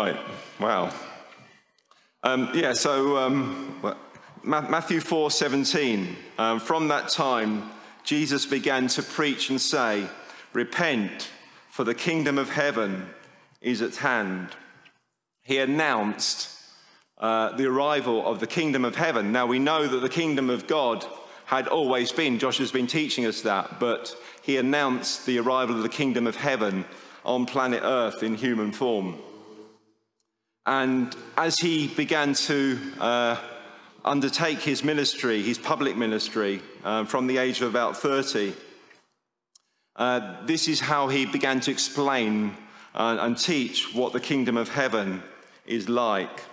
Right. Wow. Um, yeah. So um, Matthew four seventeen. Um, from that time, Jesus began to preach and say, "Repent, for the kingdom of heaven is at hand." He announced uh, the arrival of the kingdom of heaven. Now we know that the kingdom of God had always been. Josh has been teaching us that, but he announced the arrival of the kingdom of heaven on planet Earth in human form. And as he began to uh, undertake his ministry, his public ministry, uh, from the age of about 30, uh, this is how he began to explain uh, and teach what the kingdom of heaven is like.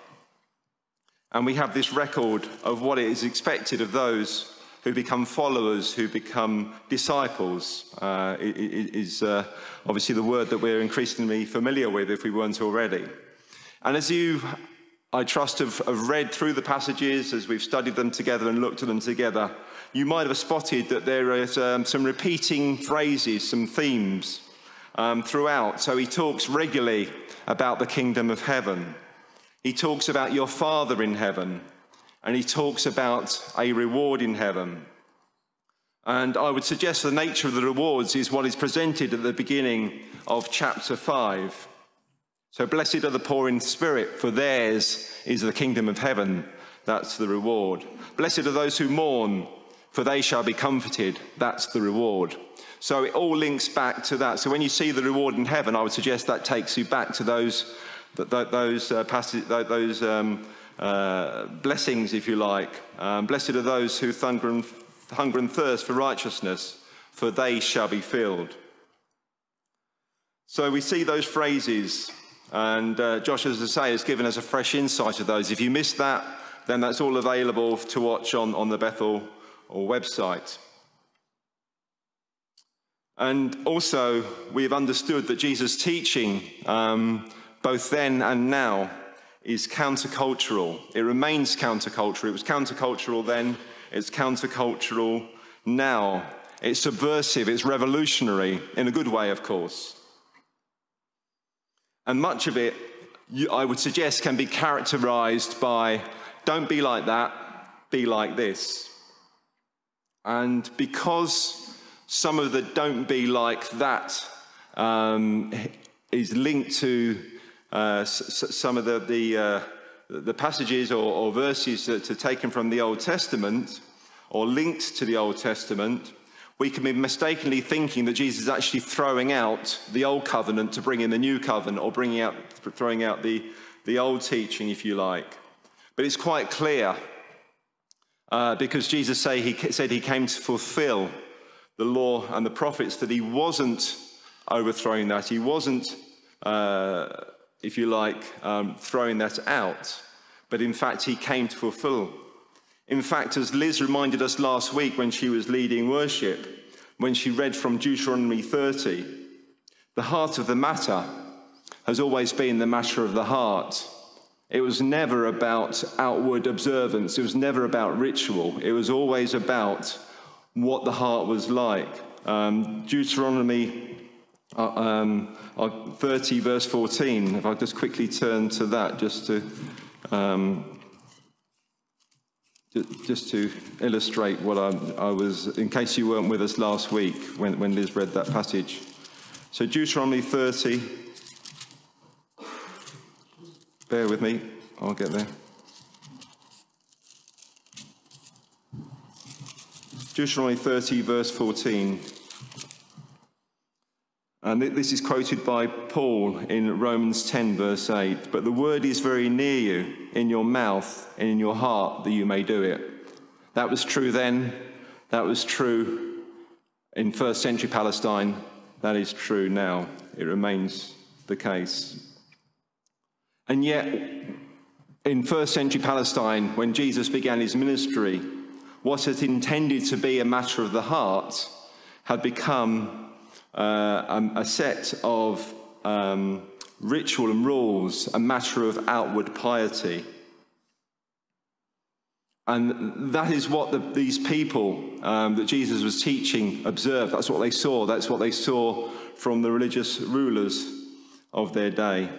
And we have this record of what is expected of those who become followers, who become disciples, uh, is uh, obviously the word that we're increasingly familiar with if we weren't already. And as you, I trust, have, have read through the passages, as we've studied them together and looked at them together, you might have spotted that there is um, some repeating phrases, some themes um, throughout. So he talks regularly about the kingdom of heaven. He talks about your Father in heaven and he talks about a reward in heaven. And I would suggest the nature of the rewards is what is presented at the beginning of chapter 5. So, blessed are the poor in spirit, for theirs is the kingdom of heaven. That's the reward. Blessed are those who mourn, for they shall be comforted. That's the reward. So, it all links back to that. So, when you see the reward in heaven, I would suggest that takes you back to those, those, uh, those um, uh, blessings, if you like. Um, blessed are those who and, hunger and thirst for righteousness, for they shall be filled. So we see those phrases, and uh, Josh, as I say, has given us a fresh insight of those. If you missed that, then that's all available to watch on, on the Bethel or website. And also, we have understood that Jesus' teaching, um, both then and now, is countercultural. It remains countercultural. It was countercultural then, it's countercultural now. It's subversive, it's revolutionary, in a good way, of course. And much of it, I would suggest, can be characterized by don't be like that, be like this. And because some of the don't be like that um, is linked to uh, some of the, the, uh, the passages or, or, verses that are taken from the Old Testament or linked to the Old Testament, we can be mistakenly thinking that Jesus is actually throwing out the Old Covenant to bring in the New Covenant or bringing out, throwing out the, the old teaching, if you like. But it's quite clear uh, because Jesus say he, said he came to fulfill the law and the prophets that he wasn't overthrowing that. He wasn't uh, if you like, um, throwing that out. But in fact, he came to fulfill. In fact, as Liz reminded us last week when she was leading worship, when she read from Deuteronomy 30, the heart of the matter has always been the matter of the heart. It was never about outward observance, it was never about ritual, it was always about what the heart was like. Um, Deuteronomy uh, um, uh, 30, verse 14. If I just quickly turn to that, just to um, just to illustrate what I, I, was, in case you weren't with us last week when, when Liz read that passage. So Deuteronomy 30. Bear with me, I'll get there. Deuteronomy 30, verse 14. And this is quoted by Paul in Romans 10, verse 8. But the word is very near you, in your mouth and in your heart, that you may do it. That was true then. That was true in first century Palestine. That is true now. It remains the case. And yet, in first century Palestine, when Jesus began his ministry, what had intended to be a matter of the heart had become um, a set of um, ritual and rules, a matter of outward piety. And that is what the, these people um, that Jesus was teaching observed. That's what they saw. That's what they saw from the religious rulers of their day.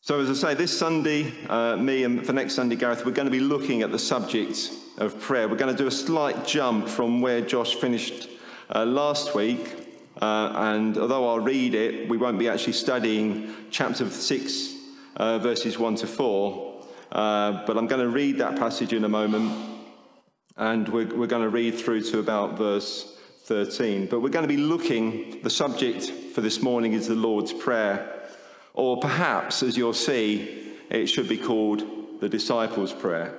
So, as I say, this Sunday, uh, me and for next Sunday, Gareth, we're going to be looking at the subject of prayer. We're going to do a slight jump from where Josh finished uh, last week. Uh, and although I'll read it, we won't be actually studying chapter 6, uh, verses 1 to 4. Uh, but I'm going to read that passage in a moment. And we're, we're going to read through to about verse 13. But we're going to be looking, the subject for this morning is the Lord's Prayer. Or perhaps, as you'll see, it should be called the disciples' prayer.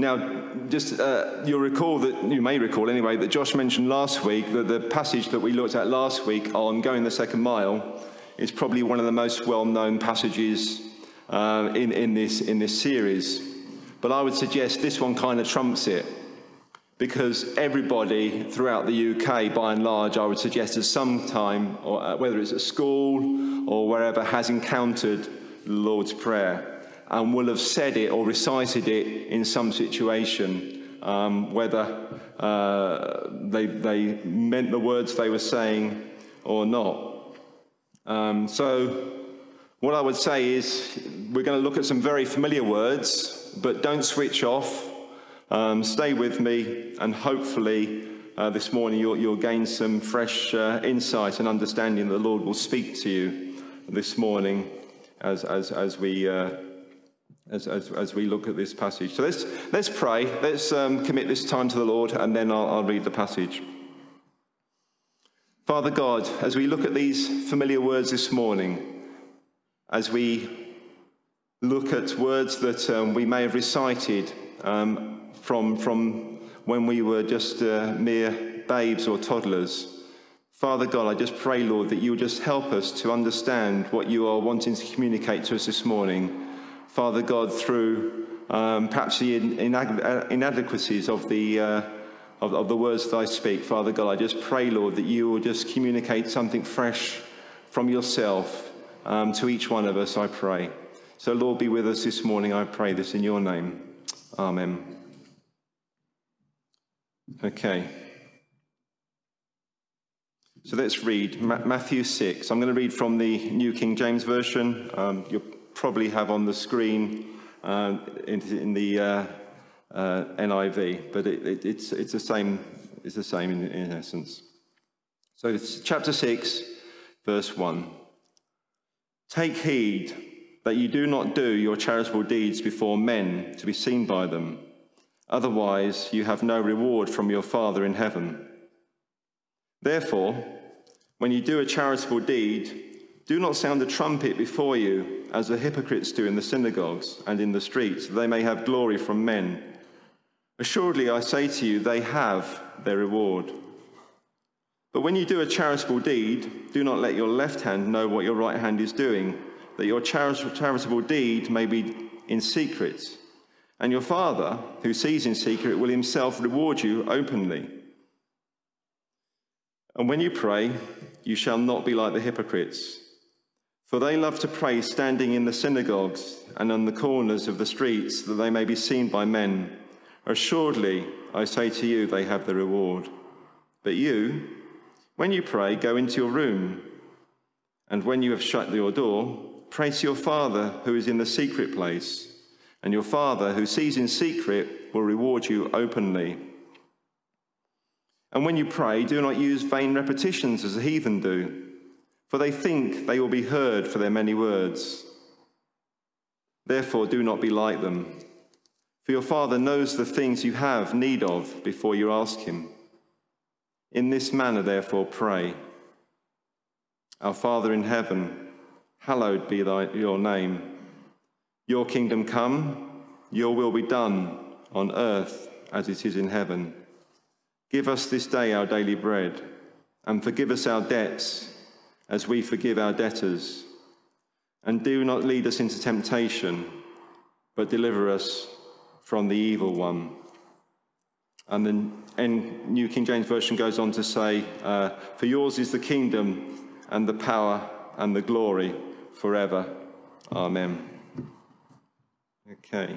Now, just uh, you'll recall that, you may recall anyway, that Josh mentioned last week that the passage that we looked at last week on going the second mile is probably one of the most well known passages uh, in, in, this, in this series. But I would suggest this one kind of trumps it because everybody throughout the UK, by and large, I would suggest at some time, or uh, whether it's at school or wherever, has encountered the Lord's Prayer and will have said it or recited it in some situation, um, whether uh, they, they meant the words they were saying or not. Um, so, what I would say is we're going to look at some very familiar words, but don't switch off um, stay with me, and hopefully, uh, this morning you'll, you'll, gain some fresh uh, insight and understanding that the Lord will speak to you this morning as, as, as we. As, as, as, we look at this passage. So let's, let's pray. Let's um, commit this time to the Lord, and then I'll, I'll read the passage. Father God, as we look at these familiar words this morning, as we look at words that um, we may have recited um, from, from when we were just uh, mere babes or toddlers. Father God, I just pray, Lord, that you will just help us to understand what you are wanting to communicate to us this morning. Father God, through um, perhaps the inadequacies of the, uh, of, of the words that I speak, Father God, I just pray, Lord, that you will just communicate something fresh from yourself um, to each one of us, I pray. So, Lord, be with us this morning, I pray this in your name. Amen. Okay. So let's read Matthew 6. I'm going to read from the New King James Version. Um, probably have on the screen uh, in, in, the uh, uh, NIV, but it, it, it's, it's, the same, it's the same in, in essence. So it's chapter 6, verse 1. Take heed that you do not do your charitable deeds before men to be seen by them. Otherwise, you have no reward from your Father in heaven. Therefore, when you do a charitable deed, do not sound a trumpet before you, as the hypocrites do in the synagogues and in the streets, that they may have glory from men. Assuredly, I say to you, they have their reward. But when you do a charitable deed, do not let your left hand know what your right hand is doing, that your charitable deed may be in secret and your Father, who sees in secret, will himself reward you openly. And when you pray, you shall not be like the hypocrites, for they love to pray standing in the synagogues and on the corners of the streets, that they may be seen by men. Assuredly, I say to you, they have the reward. But you, when you pray, go into your room, and when you have shut your door, pray to your Father who is in the secret place and your Father, who sees in secret, will reward you openly. And when you pray, do not use vain repetitions as the heathen do, for they think they will be heard for their many words. Therefore, do not be like them, for your Father knows the things you have need of before you ask Him. In this manner, therefore, pray Our Father in heaven, hallowed be thy, your name. Your kingdom come, your will be done on earth as it is in heaven. Give us this day our daily bread, and forgive us our debts as we forgive our debtors. And do not lead us into temptation, but deliver us from the evil one. And then New King James Version goes on to say, uh, For yours is the kingdom and the power and the glory forever. Amen. Okay.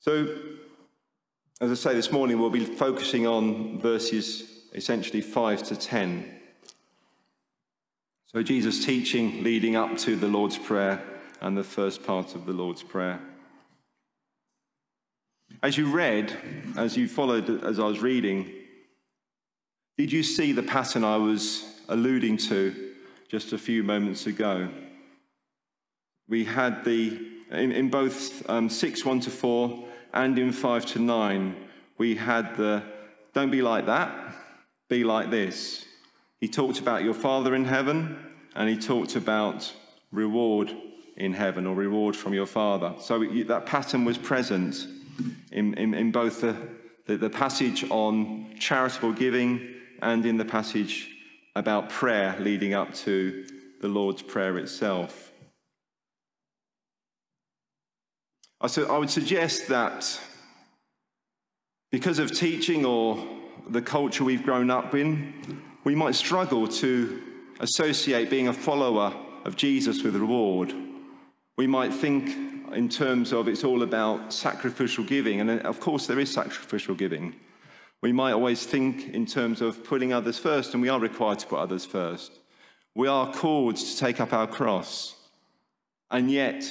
So, as I say this morning, we'll be focusing on verses essentially 5 to 10. So, Jesus' teaching leading up to the Lord's Prayer and the first part of the Lord's Prayer. As you read, as you followed as I was reading, did you see the pattern I was alluding to just a few moments ago? We had the, in, in both um, 6 1 to 4 and in 5 to 9, we had the don't be like that, be like this. He talked about your Father in heaven and he talked about reward in heaven or reward from your Father. So that pattern was present in, in, in both the, the, the passage on charitable giving and in the passage about prayer leading up to the Lord's Prayer itself. I would suggest that because of teaching or the culture we've grown up in, we might struggle to associate being a follower of Jesus with reward. We might think in terms of it's all about sacrificial giving. And uh, of course, there is sacrificial giving. We might always think in terms of putting others first, and we are required to put others first. We are called to take up our cross. And yet,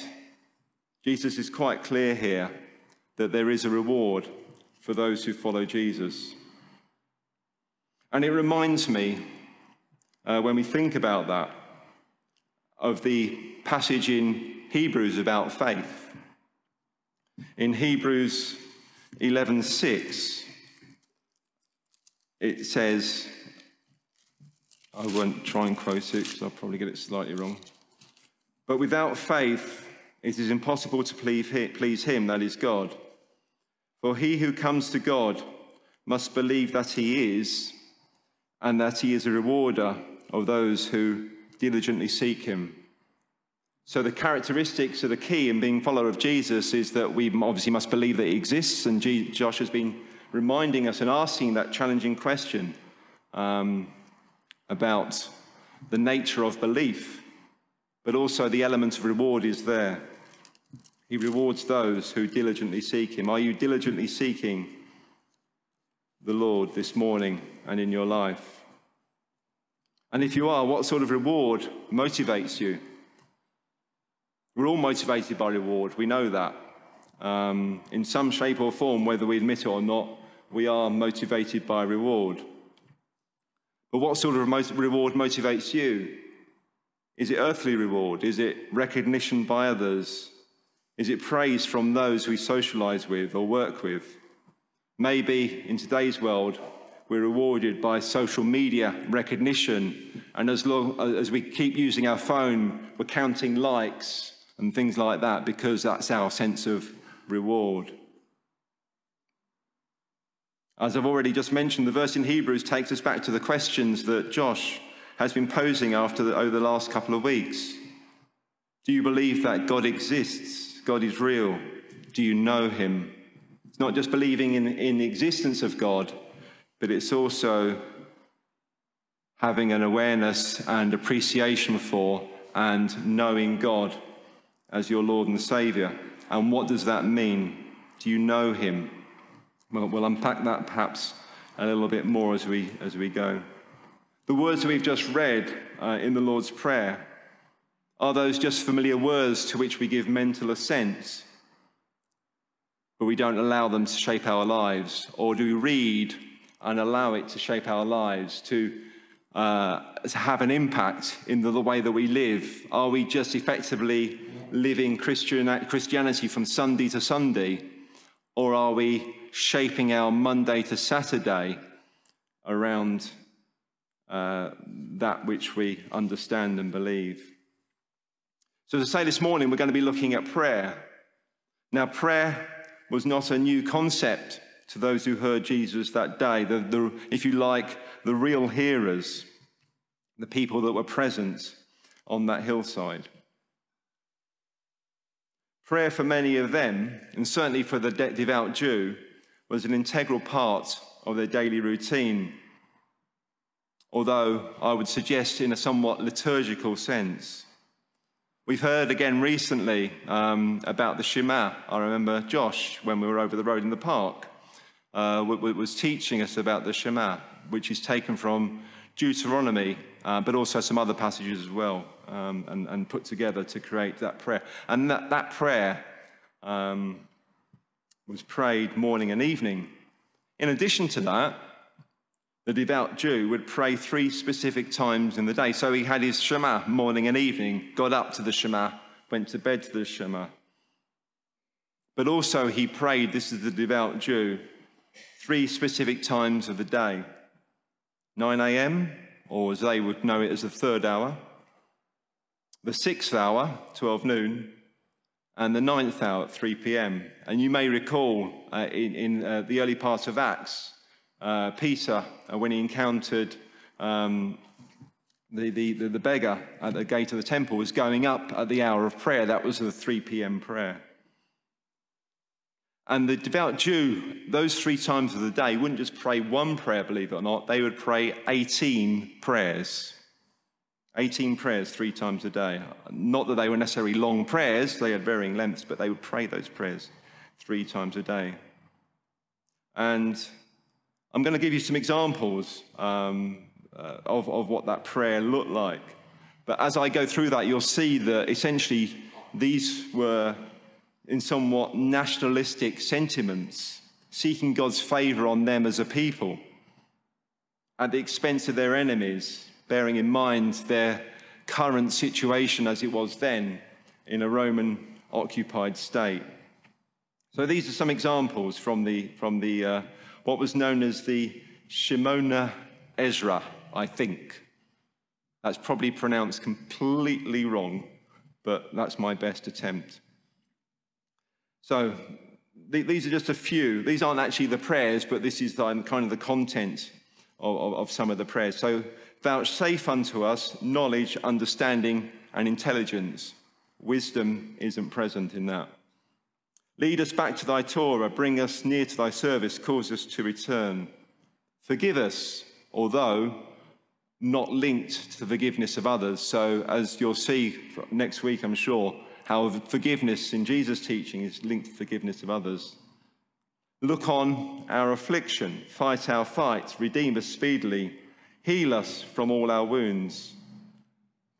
Jesus is quite clear here that there is a reward for those who follow Jesus. And it reminds me, uh, when we think about that, of the passage in Hebrews about faith. In Hebrews 11:6 it says I won't try and quote it because I'll probably get it slightly wrong. But without faith it is impossible to please him that is God. For he who comes to God must believe that he is and that he is a rewarder of those who diligently seek him. So, the characteristics of the key in being follower of Jesus is that we obviously must believe that he exists, and Josh has been reminding us and asking that challenging question um, about the nature of belief, but also the element of reward is there. He rewards those who diligently seek him. Are you diligently seeking the Lord this morning and in your life? And if you are, what sort of reward motivates you? We're all motivated by reward, we know that. Um, in some shape or form, whether we admit it or not, we are motivated by reward. But what sort of reward motivates you? Is it earthly reward? Is it recognition by others? Is it praise from those we socialize with or work with? Maybe in today's world, we're rewarded by social media recognition, and as, long, uh, as we keep using our phone, we're counting likes and things like that because that's our sense of reward. As I've already just mentioned, the verse in Hebrews takes us back to the questions that Josh has been posing after the, over the last couple of weeks. Do you believe that God exists? God is real? Do you know him? It's not just believing in, in the existence of God, but it's also having an awareness and appreciation for and knowing God as your Lord and Savior. And what does that mean? Do you know Him? Well, we'll unpack that perhaps a little bit more as we, as we go. The words that we've just read uh, in the Lord's Prayer are those just familiar words to which we give mental assent, but we don't allow them to shape our lives? Or do we read and allow it to shape our lives, to uh, to have an impact in the, the, way that we live? Are we just effectively living Christian, Christianity from Sunday to Sunday? Or are we shaping our Monday to Saturday around uh, that which we understand and believe? So, to say this morning, we're going to be looking at prayer. Now, prayer was not a new concept to those who heard Jesus that day, the, the, if you like, the real hearers, the people that were present on that hillside. Prayer for many of them, and certainly for the devout Jew, was an integral part of their daily routine, although I would suggest in a somewhat liturgical sense. We've heard again recently um, about the Shema. I remember Josh, when we were over the road in the park, uh, was teaching us about the Shema, which is taken from Deuteronomy, uh, but also some other passages as well, um, and, and, put together to create that prayer. And that, that prayer um, was prayed morning and evening. In addition to that, the devout Jew would pray three specific times in the day. So he had his Shema morning and evening, got up to the Shema, went to bed to the Shema. But also he prayed, this is the devout Jew, three specific times of the day 9 a.m., or as they would know it as the third hour, the sixth hour, 12 noon, and the ninth hour at 3 p.m. And you may recall uh, in, in uh, the early part of Acts, uh, Peter, uh, when he encountered um, the, the, the beggar at the gate of the temple, was going up at the hour of prayer. That was the 3 p.m. prayer. And the devout Jew, those three times of the day, wouldn't just pray one prayer, believe it or not, they would pray 18 prayers. 18 prayers three times a day. Not that they were necessarily long prayers, they had varying lengths, but they would pray those prayers three times a day. And I'm going to give you some examples um, uh, of, of what that prayer looked like. But as I go through that, you'll see that essentially these were in somewhat nationalistic sentiments, seeking God's favor on them as a people at the expense of their enemies, bearing in mind their current situation as it was then in a Roman occupied state. So these are some examples from the, from the uh, what was known as the Shemona Ezra, I think. That's probably pronounced completely wrong, but that's my best attempt. So th- these are just a few. These aren't actually the prayers, but this is the, kind of the content of, of, of some of the prayers. So vouchsafe unto us knowledge, understanding, and intelligence. Wisdom isn't present in that. Lead us back to thy Torah, bring us near to thy service, cause us to return. Forgive us, although not linked to the forgiveness of others. So, as you'll see next week, I'm sure, how forgiveness in Jesus' teaching is linked to forgiveness of others. Look on our affliction, fight our fight, redeem us speedily, heal us from all our wounds.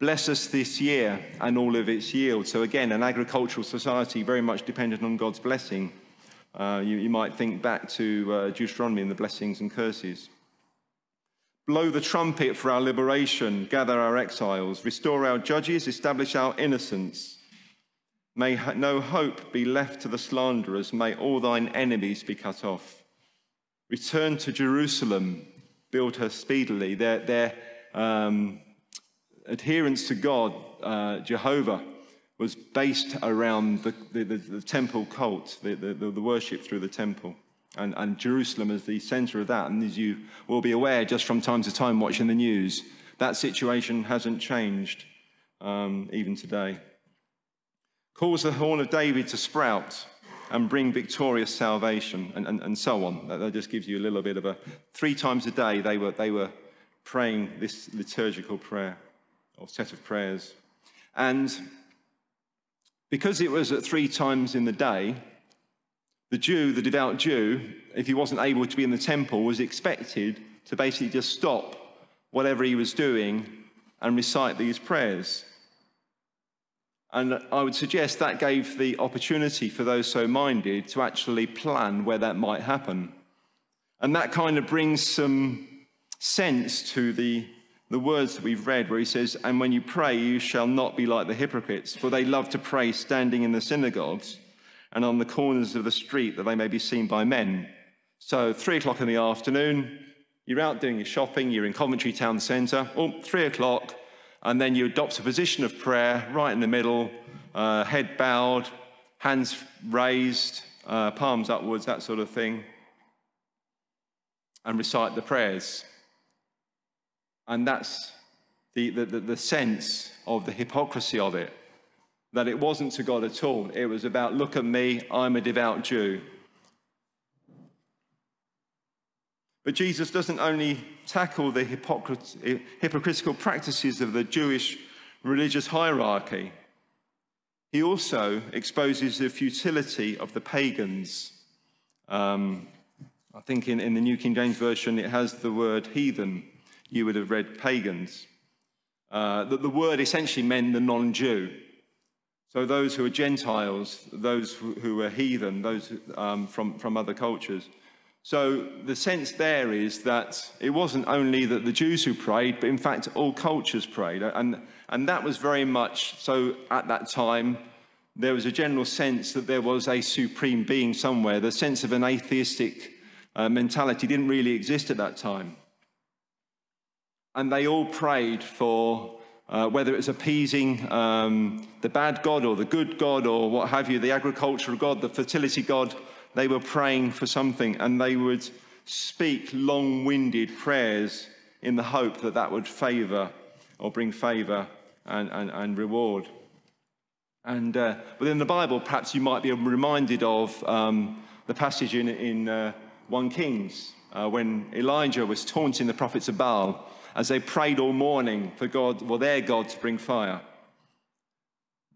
Bless us this year and all of its yield. So, again, an agricultural society very much dependent on God's blessing. Uh, you, you, might think back to uh, Deuteronomy and the blessings and curses. Blow the trumpet for our liberation, gather our exiles, restore our judges, establish our innocence. May no hope be left to the slanderers. May all thine enemies be cut off. Return to Jerusalem. Build her speedily. Their, their um, adherence to God, uh, Jehovah, was based around the, the, the, the temple cult, the, the, worship through the temple. And, and Jerusalem is the center of that. And as you will be aware, just from time to time watching the news, that situation hasn't changed um, even today. Cause the horn of David to sprout and bring victorious salvation, and, and, and so on. That, that just gives you a little bit of a. Three times a day, they were, they were praying this liturgical prayer or set of prayers. And because it was at three times in the day, the Jew, the devout Jew, if he wasn't able to be in the temple, was expected to basically just stop whatever he was doing and recite these prayers. And I would suggest that gave the opportunity for those so minded to actually plan where that might happen. And that kind of brings some sense to the, the words that we've read, where he says, And when you pray, you shall not be like the hypocrites, for they love to pray standing in the synagogues and on the corners of the street that they may be seen by men. So, three o'clock in the afternoon, you're out doing your shopping, you're in Coventry Town Centre, oh, three o'clock, and then you adopt a position of prayer right in the middle, uh, head bowed, hands raised, uh, palms upwards, that sort of thing, and recite the prayers. And that's the, the, the, the sense of the hypocrisy of it. That it wasn't to God at all. It was about, look at me, I'm a devout Jew. But Jesus doesn't only tackle the hypocritical practices of the Jewish religious hierarchy, he also exposes the futility of the pagans. Um, I think in, in the New King James Version it has the word heathen you would have read pagans. Uh, that the word essentially meant the non Jew. So those who are Gentiles, those who are heathen, those um, from, from other cultures. So the sense there is that it wasn't only that the Jews who prayed, but in fact all cultures prayed. And, and that was very much so at that time. There was a general sense that there was a supreme being somewhere. The sense of an atheistic uh, mentality didn't really exist at that time. And they all prayed for uh, whether was appeasing um, the bad God or the good God or what have you, the agricultural God, the fertility God, they were praying for something and they would speak long winded prayers in the hope that that would favor or bring favor and, and, and reward. And uh, within the Bible, perhaps you might be reminded of um, the passage in, in uh, 1 Kings uh, when Elijah was taunting the prophets of Baal as they prayed all morning for God, well, their God to bring fire.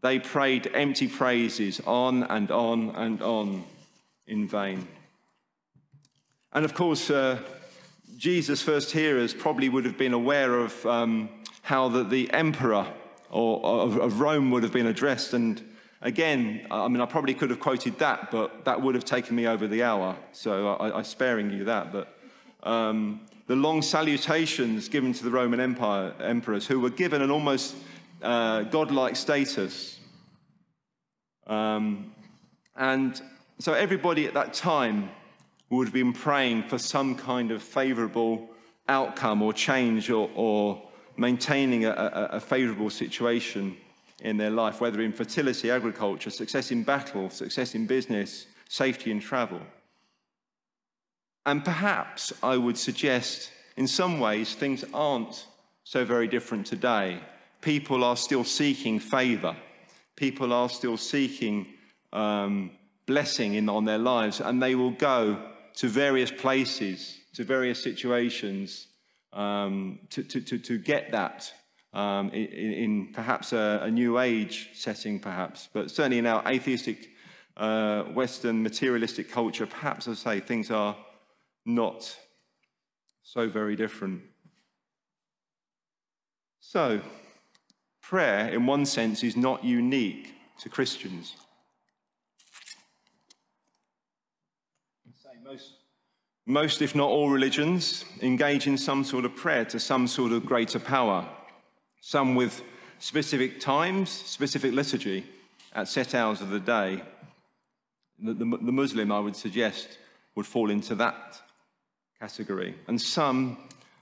They prayed empty praises on and on and on in vain. And of course, uh, Jesus' first hearers probably would have been aware of um, how the, the emperor or, of, of Rome would have been addressed. And again, I mean, I probably could have quoted that, but that would have taken me over the hour. So I, am sparing you that. But um, the long salutations given to the Roman Empire emperors, who were given an almost uh, godlike status. Um, and so everybody at that time would have been praying for some kind of favorable outcome or change or, or maintaining a, a, a favorable situation in their life, whether in fertility, agriculture, success in battle, success in business, safety in travel. And perhaps I would suggest, in some ways, things aren't so very different today. People are still seeking favor, people are still seeking um, blessing in, on their lives, and they will go to various places, to various situations um, to, to, to, to, get that um, in, in, perhaps a, a, new age setting, perhaps, but certainly in our atheistic, uh, Western materialistic culture, perhaps, I say, things are not so very different. So, prayer, in one sense, is not unique to Christians. Most, most, if not all religions, engage in some sort of prayer to some sort of greater power, some with specific times, specific liturgy at set hours of the day. The, the, the Muslim, I would suggest, would fall into that category. And some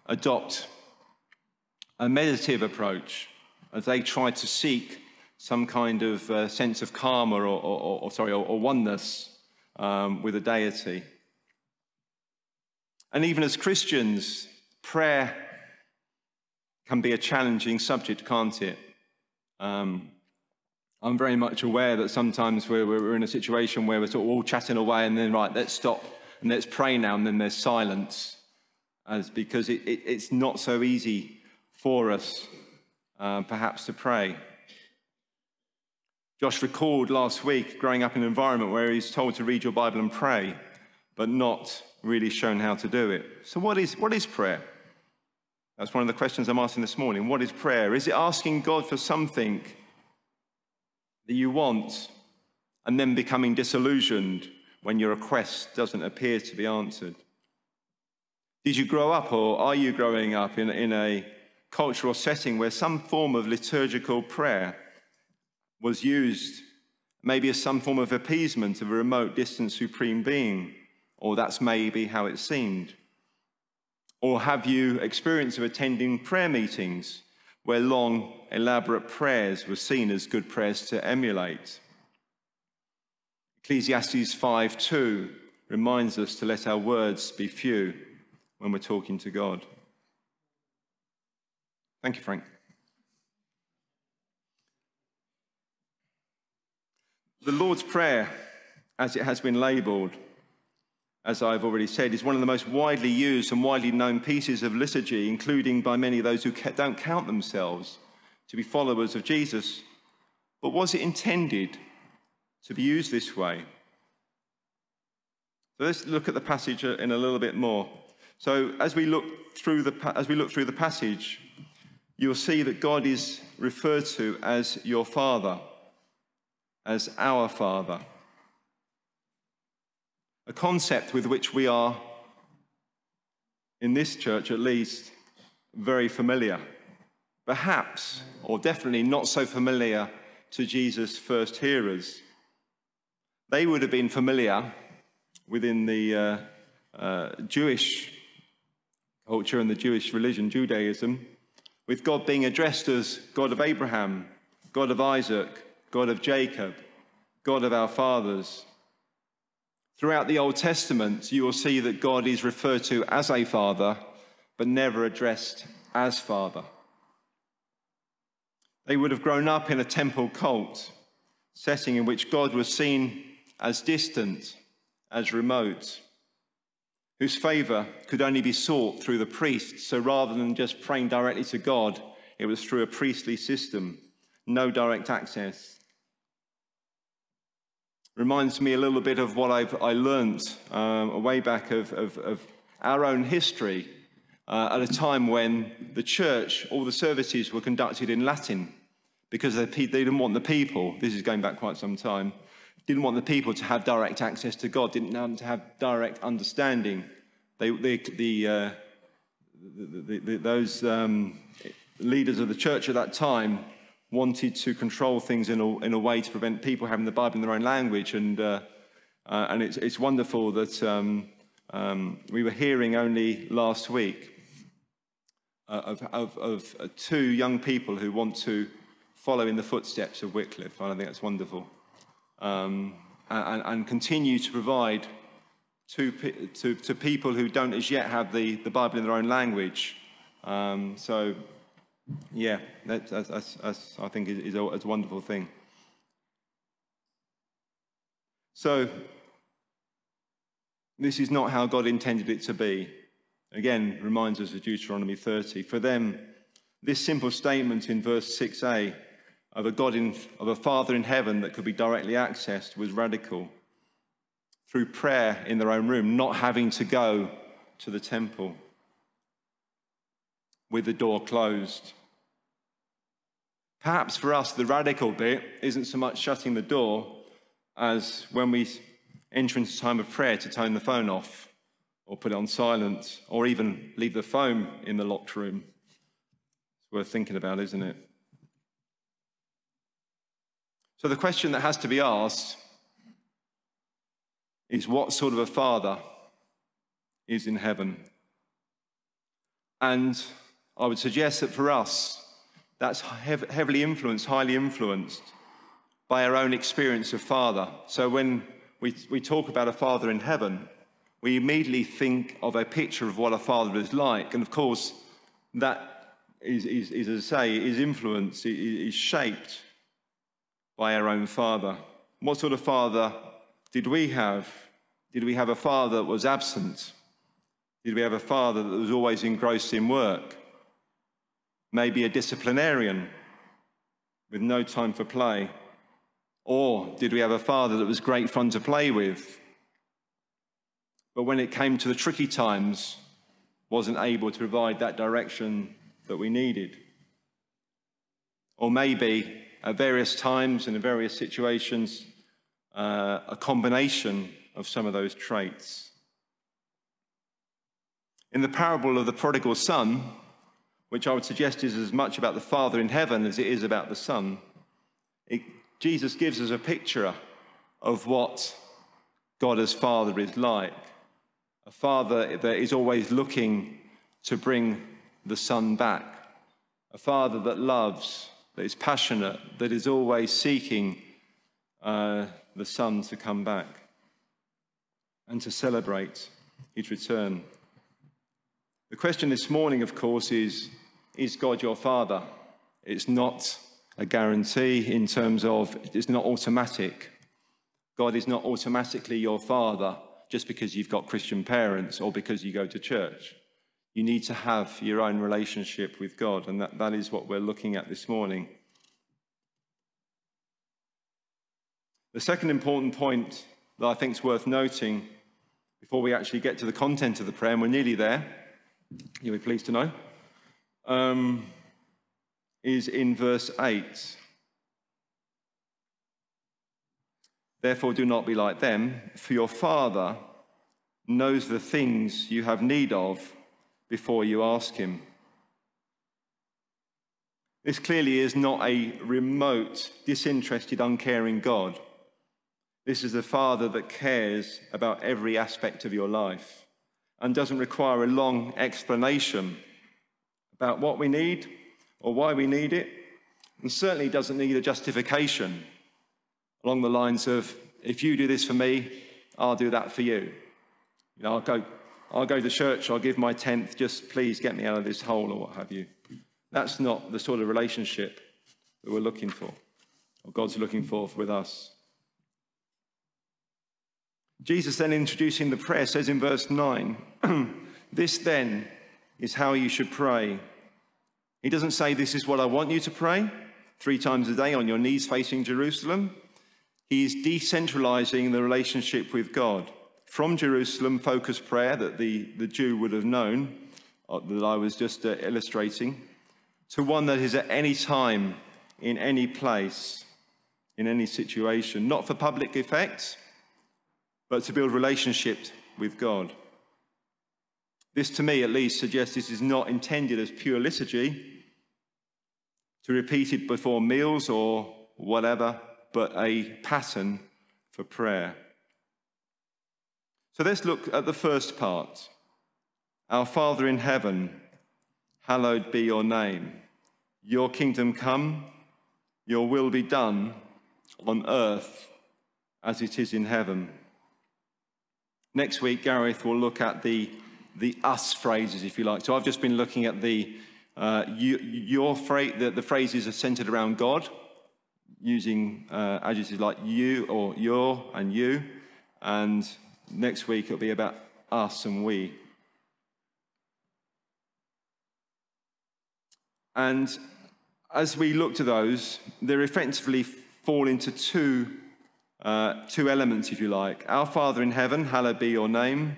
adopt a meditative approach as they try to seek some kind of uh, sense of karma or, or, or sorry, or, or oneness um, with a deity. And even as Christians, prayer can be a challenging subject, can't it? Um, I'm very much aware that sometimes we're, we're in a situation where we're sort of all chatting away and then, right, let's stop and let's pray now, and then there's silence, as because it, it, it's not so easy for us, uh, perhaps, to pray. Josh recalled last week growing up in an environment where he's told to read your Bible and pray, but not really shown how to do it. So, what is, what is prayer? That's one of the questions I'm asking this morning. What is prayer? Is it asking God for something that you want and then becoming disillusioned when your request doesn't appear to be answered? Did you grow up or are you growing up in, in a cultural setting where some form of liturgical prayer was used maybe as some form of appeasement of a remote, distant supreme being? Or that's maybe how it seemed. Or have you experience of attending prayer meetings where long, elaborate prayers were seen as good prayers to emulate? Ecclesiastes 5:2 reminds us to let our words be few when we're talking to God. Thank you, Frank. The Lord's Prayer, as it has been labeled, as I've already said, is one of the most widely used and widely known pieces of liturgy, including by many of those who don't count themselves to be followers of Jesus. But was it intended to be used this way. So let's look at the passage uh, in a little bit more. So as we look through the, as we look through the passage, you'll see that God is referred to as your Father, as our Father. A concept with which we are, in this church at least, very familiar. Perhaps, or definitely not so familiar to Jesus' first hearers. They would have been familiar within the uh, uh, Jewish culture and the Jewish religion, Judaism, with God being addressed as God of Abraham, God of Isaac, God of Jacob, God of our fathers. Throughout the Old Testament, you will see that God is referred to as a father, but never addressed as father. They would have grown up in a temple cult setting in which God was seen as distant, as remote, whose favor could only be sought through the priests. So rather than just praying directly to God, it was through a priestly system, no direct access. Reminds me a little bit of what I've I learned um, way back of, of, of, our own history uh, at a time when the church, all the services were conducted in Latin because they, they didn't want the people, this is going back quite some time, didn't want the people to have direct access to God, didn't want to have direct understanding. They, they, the, uh, the, the, those um, leaders of the church at that time wanted to control things in a, in a way to prevent people having the Bible in their own language. And, uh, uh, and it's, it's wonderful that um, um, we were hearing only last week uh, of, of, of uh, two young people who want to follow in the footsteps of Wycliffe. And I think that's wonderful um, and, and, continue to provide to, to, to, people who don't as yet have the, the Bible in their own language. Um, so, yeah, that's, that's, that's, I think is, a, is a wonderful thing. So, this is not how God intended it to be. Again, reminds us of Deuteronomy 30. For them, this simple statement in verse 6a of a God in, of a Father in heaven that could be directly accessed was radical. Through prayer in their own room, not having to go to the temple with the door closed. Perhaps for us, the radical bit isn't so much shutting the door as when we enter into time of prayer to turn the phone off or put it on silent or even leave the phone in the locked room. It's worth thinking about, isn't it? So the question that has to be asked is what sort of a father is in heaven? And I would suggest that for us, that's hev- heavily influenced, highly influenced by our own experience of father. So when we, we talk about a father in heaven, we immediately think of a picture of what a father is like. And of course, that is, is, is as I say, is influenced, is, is shaped by our own father. What sort of father did we have? Did we have a father that was absent? Did we have a father that was always engrossed in work? Maybe a disciplinarian with no time for play? Or did we have a father that was great fun to play with? But when it came to the tricky times, wasn't able to provide that direction that we needed? Or maybe at various times and in various situations uh, a combination of some of those traits. In the parable of the prodigal son, which I would suggest is as much about the Father in heaven as it is about the Son, it, Jesus gives us a picture of what God as Father is like. A Father that is always looking to bring the Son back. A Father that loves that is passionate, that is always seeking uh, the Son to come back and to celebrate his return. The question this morning, of course, is Is God your Father? It's not a guarantee in terms of it's not automatic. God is not automatically your Father just because you've got Christian parents or because you go to church. You need to have your own relationship with God, and that, that is what we're looking at this morning. The second important point that I think is worth noting before we actually get to the content of the prayer, and we're nearly there, you'll be pleased to know, um, is in verse 8. Therefore, do not be like them, for your Father knows the things you have need of before you ask Him. This clearly is not a remote, disinterested, uncaring God. This is a Father that cares about every aspect of your life and doesn't require a long explanation about what we need or why we need it, and certainly doesn't need a justification along the lines of, if you do this for me, I'll do that for you. You know, I'll go, I'll go to church, I'll give my tenth, just please get me out of this hole or what have you. That's not the sort of relationship that we're looking for, or God's looking for with us. Jesus then introducing the prayer says in verse 9, This then is how you should pray. He doesn't say, This is what I want you to pray three times a day on your knees facing Jerusalem. He is decentralizing the relationship with God from Jerusalem focused prayer that the, the Jew would have known, uh, that I was just uh, illustrating, to one that is at any time, in any place, in any situation, not for public effect, but to build relationships with God. This, to me at least, suggests this is not intended as pure liturgy, to repeat it before meals or whatever, but a pattern for prayer. So let's look at the first part. Our Father in heaven, hallowed be your name. Your kingdom come, your will be done on earth as it is in heaven. Next week, Gareth will look at the, the us phrases, if you like. So I've just been looking at the, uh, you, your phrase, the, the, phrases are centered around God, using uh, adjectives like you or your and you. And next week it'll be about us and we. And as we look to those, they're effectively fall into two uh, two elements, if you like. Our Father in heaven, hallowed be your name,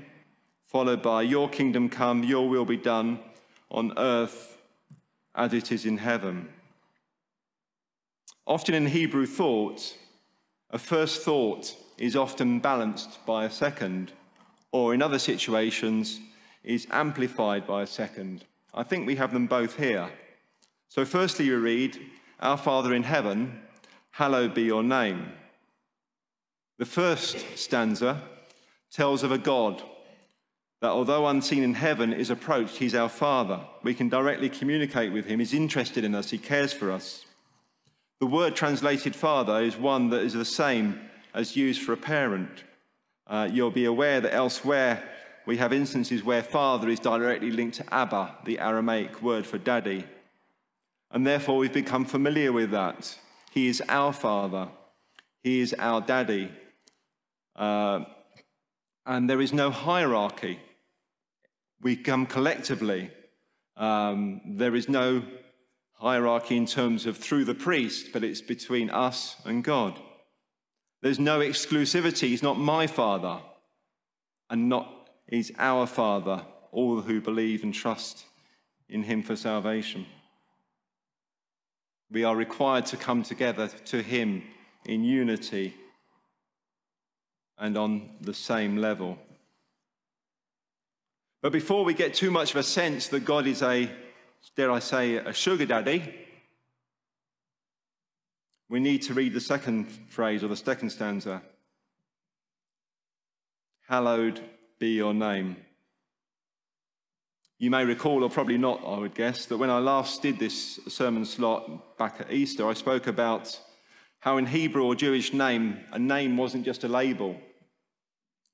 followed by your kingdom come, your will be done on earth as it is in heaven. Often in Hebrew thought, a first thought is often balanced by a second, or in other situations, is amplified by a second. I think we have them both here. So, firstly, we read, Our Father in heaven, hallowed be your name. The first stanza tells of a God that, although unseen in heaven, is approached. He's our Father. We can directly communicate with Him. He's interested in us, He cares for us. The word translated Father is one that is the same as used for a parent. Uh, you'll be aware that elsewhere we have instances where Father is directly linked to Abba, the Aramaic word for daddy. And therefore, we've become familiar with that. He is our Father, He is our daddy. Uh, and there is no hierarchy. We come collectively. Um, there is no hierarchy in terms of through the priest, but it's between us and God. There's no exclusivity. He's not my father, and not he's our father, all who believe and trust in him for salvation. We are required to come together to him in unity and on the same level. But before we get too much of a sense that God is a, dare I say, a sugar daddy, we need to read the second phrase or the second stanza. Hallowed be your name. You may recall, or probably not, I would guess, that when I last did this sermon slot back at Easter, I spoke about how in Hebrew or Jewish name, a name wasn't just a label.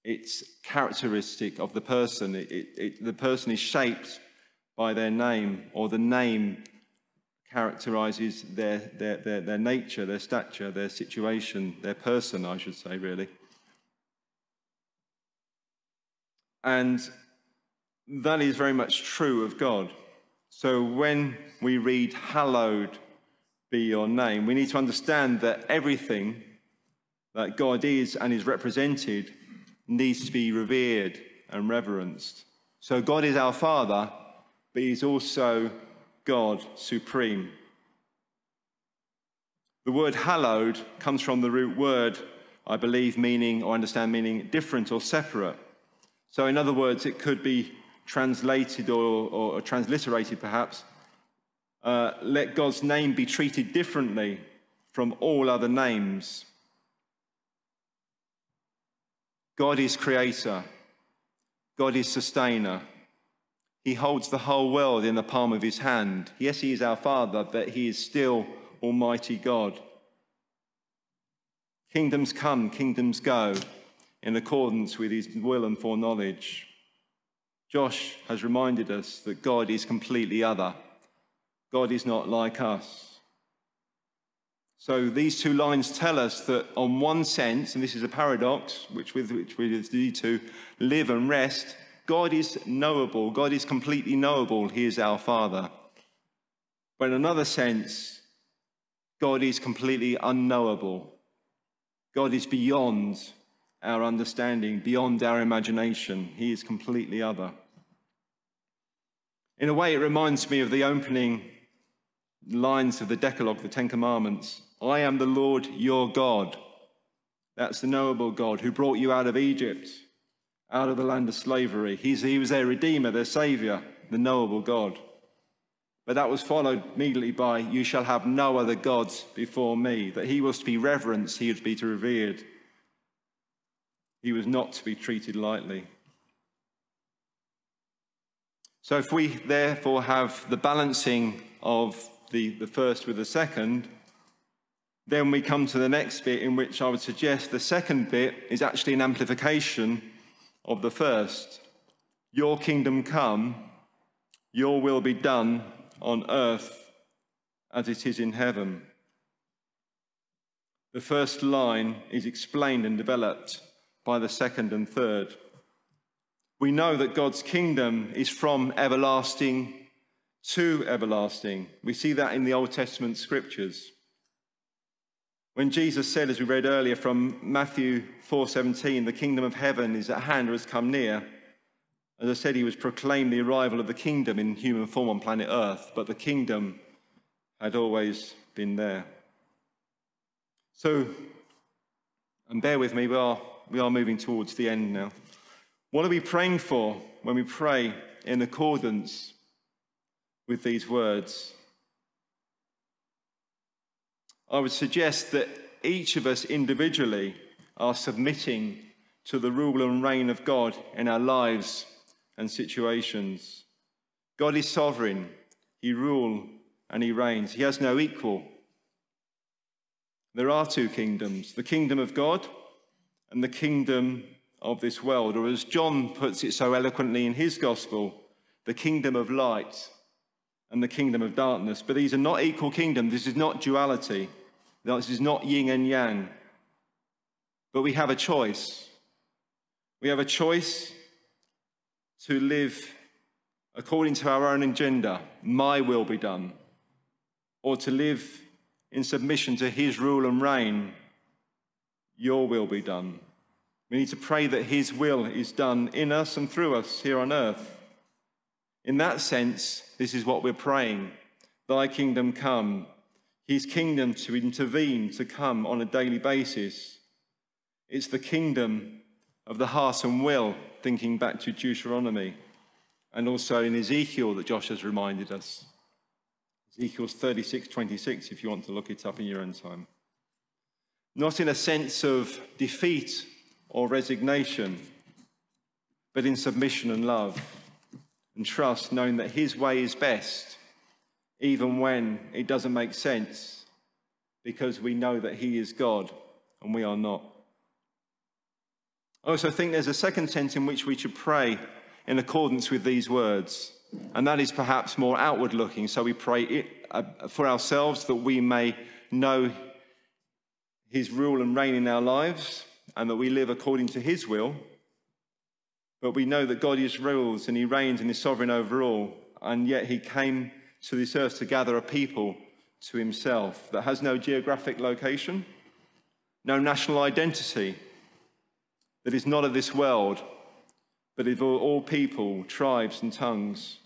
It's characteristic of the person. It, it, it, the person is shaped by their name, or the name characterizes their, their, their, their nature, their stature, their situation, their person, I should say, really. And that is very much true of God. So when we read, Hallowed be your name, we need to understand that everything that God is and is represented needs to be revered and reverenced. So God is our Father, but He's also God supreme. The word hallowed comes from the root word, I believe, meaning or understand meaning different or separate. So, in other words, it could be translated or, or transliterated perhaps. Uh, let God's name be treated differently from all other names. God is creator, God is sustainer. He holds the whole world in the palm of his hand. Yes, he is our Father, but he is still Almighty God. Kingdoms come, kingdoms go, in accordance with his will and foreknowledge. Josh has reminded us that God is completely other. God is not like us. So these two lines tell us that, on one sense, and this is a paradox, which with which we need to live and rest, God is knowable. God is completely knowable. He is our Father. But in another sense, God is completely unknowable. God is beyond our understanding, beyond our imagination. He is completely other. In a way, it reminds me of the opening lines of the Decalogue, the Ten Commandments. I am the Lord your God. That's the knowable God who brought you out of Egypt, out of the land of slavery. He's, he was their Redeemer, their Savior, the knowable God. But that was followed immediately by, You shall have no other gods before me. That he was to be reverenced, he was to be revered. He was not to be treated lightly. So, if we therefore have the balancing of the, the first with the second, then we come to the next bit, in which I would suggest the second bit is actually an amplification of the first. Your kingdom come, your will be done on earth as it is in heaven. The first line is explained and developed by the second and third. We know that God's kingdom is from everlasting to everlasting. We see that in the Old Testament scriptures. When Jesus said, as we read earlier from Matthew 4:17, the kingdom of heaven is at hand or has come near, as I said, he was proclaimed the arrival of the kingdom in human form on planet Earth, but the kingdom had always been there. So, and bear with me, we are, we are moving towards the end now. What are we praying for when we pray in accordance with these words? I would suggest that each of us individually are submitting to the rule and reign of God in our lives and situations. God is sovereign, He rules and He reigns. He has no equal. There are two kingdoms the kingdom of God and the kingdom of this world, or as John puts it so eloquently in his gospel, the kingdom of light and the kingdom of darkness. But these are not equal kingdoms. This is not duality. This is not yin and yang. But we have a choice. We have a choice to live according to our own agenda, my will be done, or to live in submission to his rule and reign, your will be done. We need to pray that his will is done in us and through us here on earth. In that sense, this is what we're praying Thy kingdom come, his kingdom to intervene, to come on a daily basis. It's the kingdom of the heart and will, thinking back to Deuteronomy, and also in Ezekiel that Josh has reminded us. Ezekiel's 36 26, if you want to look it up in your own time. Not in a sense of defeat or resignation, but in submission and love and trust, knowing that His way is best, even when it doesn't make sense, because we know that He is God and we are not. I also think there's a second sense in which we should pray in accordance with these words, and that is perhaps more outward looking. So we pray uh, for ourselves that we may know His rule and reign in our lives, and that we live according to His will. But we know that God is rules and He reigns and is sovereign over all, and yet He came to this earth to gather a people to Himself that has no geographic location, no national identity that is not of this world, but of all people, tribes, and tongues.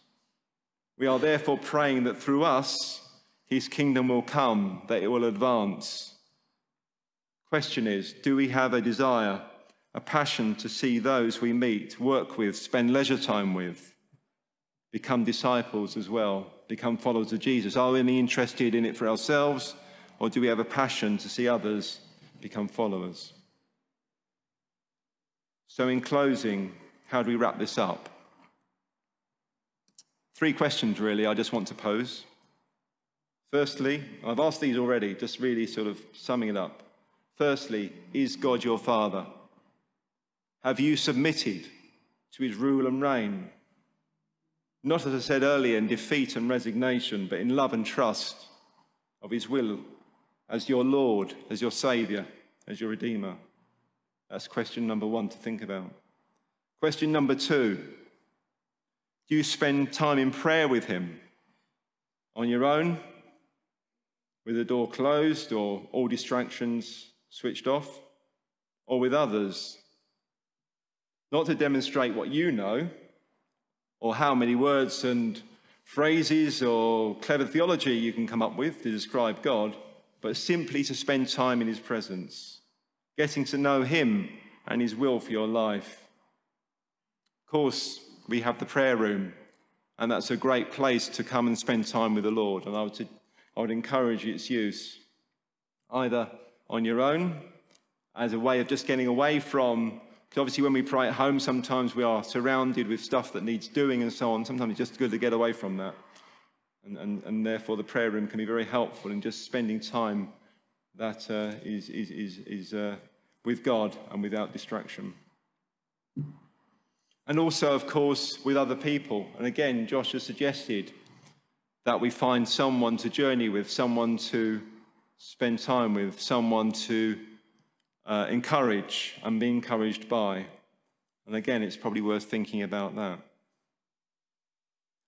We are therefore praying that through us, his kingdom will come, that it will advance. Question is do we have a desire, a passion to see those we meet, work with, spend leisure time with, become disciples as well, become followers of Jesus? Are we only interested in it for ourselves, or do we have a passion to see others become followers? So, in closing, how do we wrap this up? Three questions, really, I just want to pose. Firstly, I've asked these already, just really sort of summing it up. Firstly, is God your Father? Have you submitted to his rule and reign? Not, as I said earlier, in defeat and resignation, but in love and trust of his will as your Lord, as your Saviour, as your Redeemer. That's question number one to think about. Question number two Do you spend time in prayer with him on your own with the door closed or all distractions switched off, or with others. Not to demonstrate what you know, or how many words and phrases or clever theology you can come up with to describe God, but simply to spend time in His presence, getting to know Him and His will for your life. Of course, we have the prayer room, and that's a great place to come and spend time with the Lord. And I would I would encourage its use either on your own as a way of just getting away from, because obviously when we pray at home, sometimes we are surrounded with stuff that needs doing and so on. Sometimes it's just good to get away from that. And, and, and therefore, the prayer room can be very helpful in just spending time that uh, is is, is, is uh, with God and without distraction. And also, of course, with other people. And again, Josh has suggested that we find someone to journey with, someone to spend time with, someone to uh, encourage and be encouraged by. And again, it's probably worth thinking about that.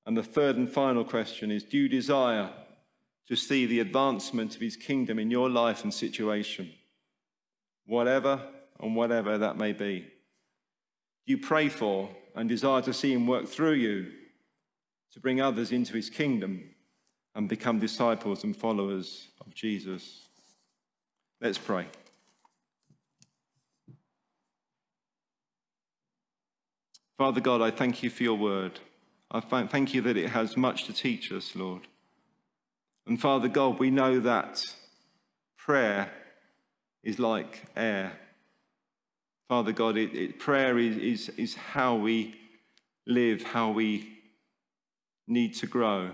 And the third and final question is Do you desire to see the advancement of his kingdom in your life and situation? Whatever and whatever that may be. Do you pray for and desire to see him work through you to bring others into his kingdom and become disciples and followers of Jesus. Let's pray. Father God, I thank you for your word. I thank you that it has much to teach us, Lord. And Father God, we know that prayer is like air. Father God, it, it, prayer is, is, is how we live, how we need to grow.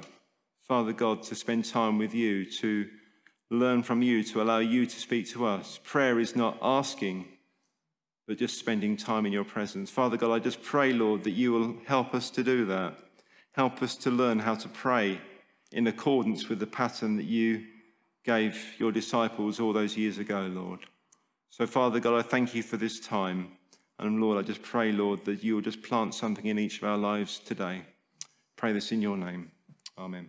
Father God, to spend time with you, to learn from you, to allow you to speak to us. Prayer is not asking, but just spending time in your presence. Father God, I just pray, Lord, that you will help us to do that. Help us to learn how to pray in accordance with the pattern that you gave your disciples all those years ago, Lord. So, Father God, I thank you for this time. And Lord, I just pray, Lord, that you will just plant something in each of our lives today. Pray this in your name. Amen.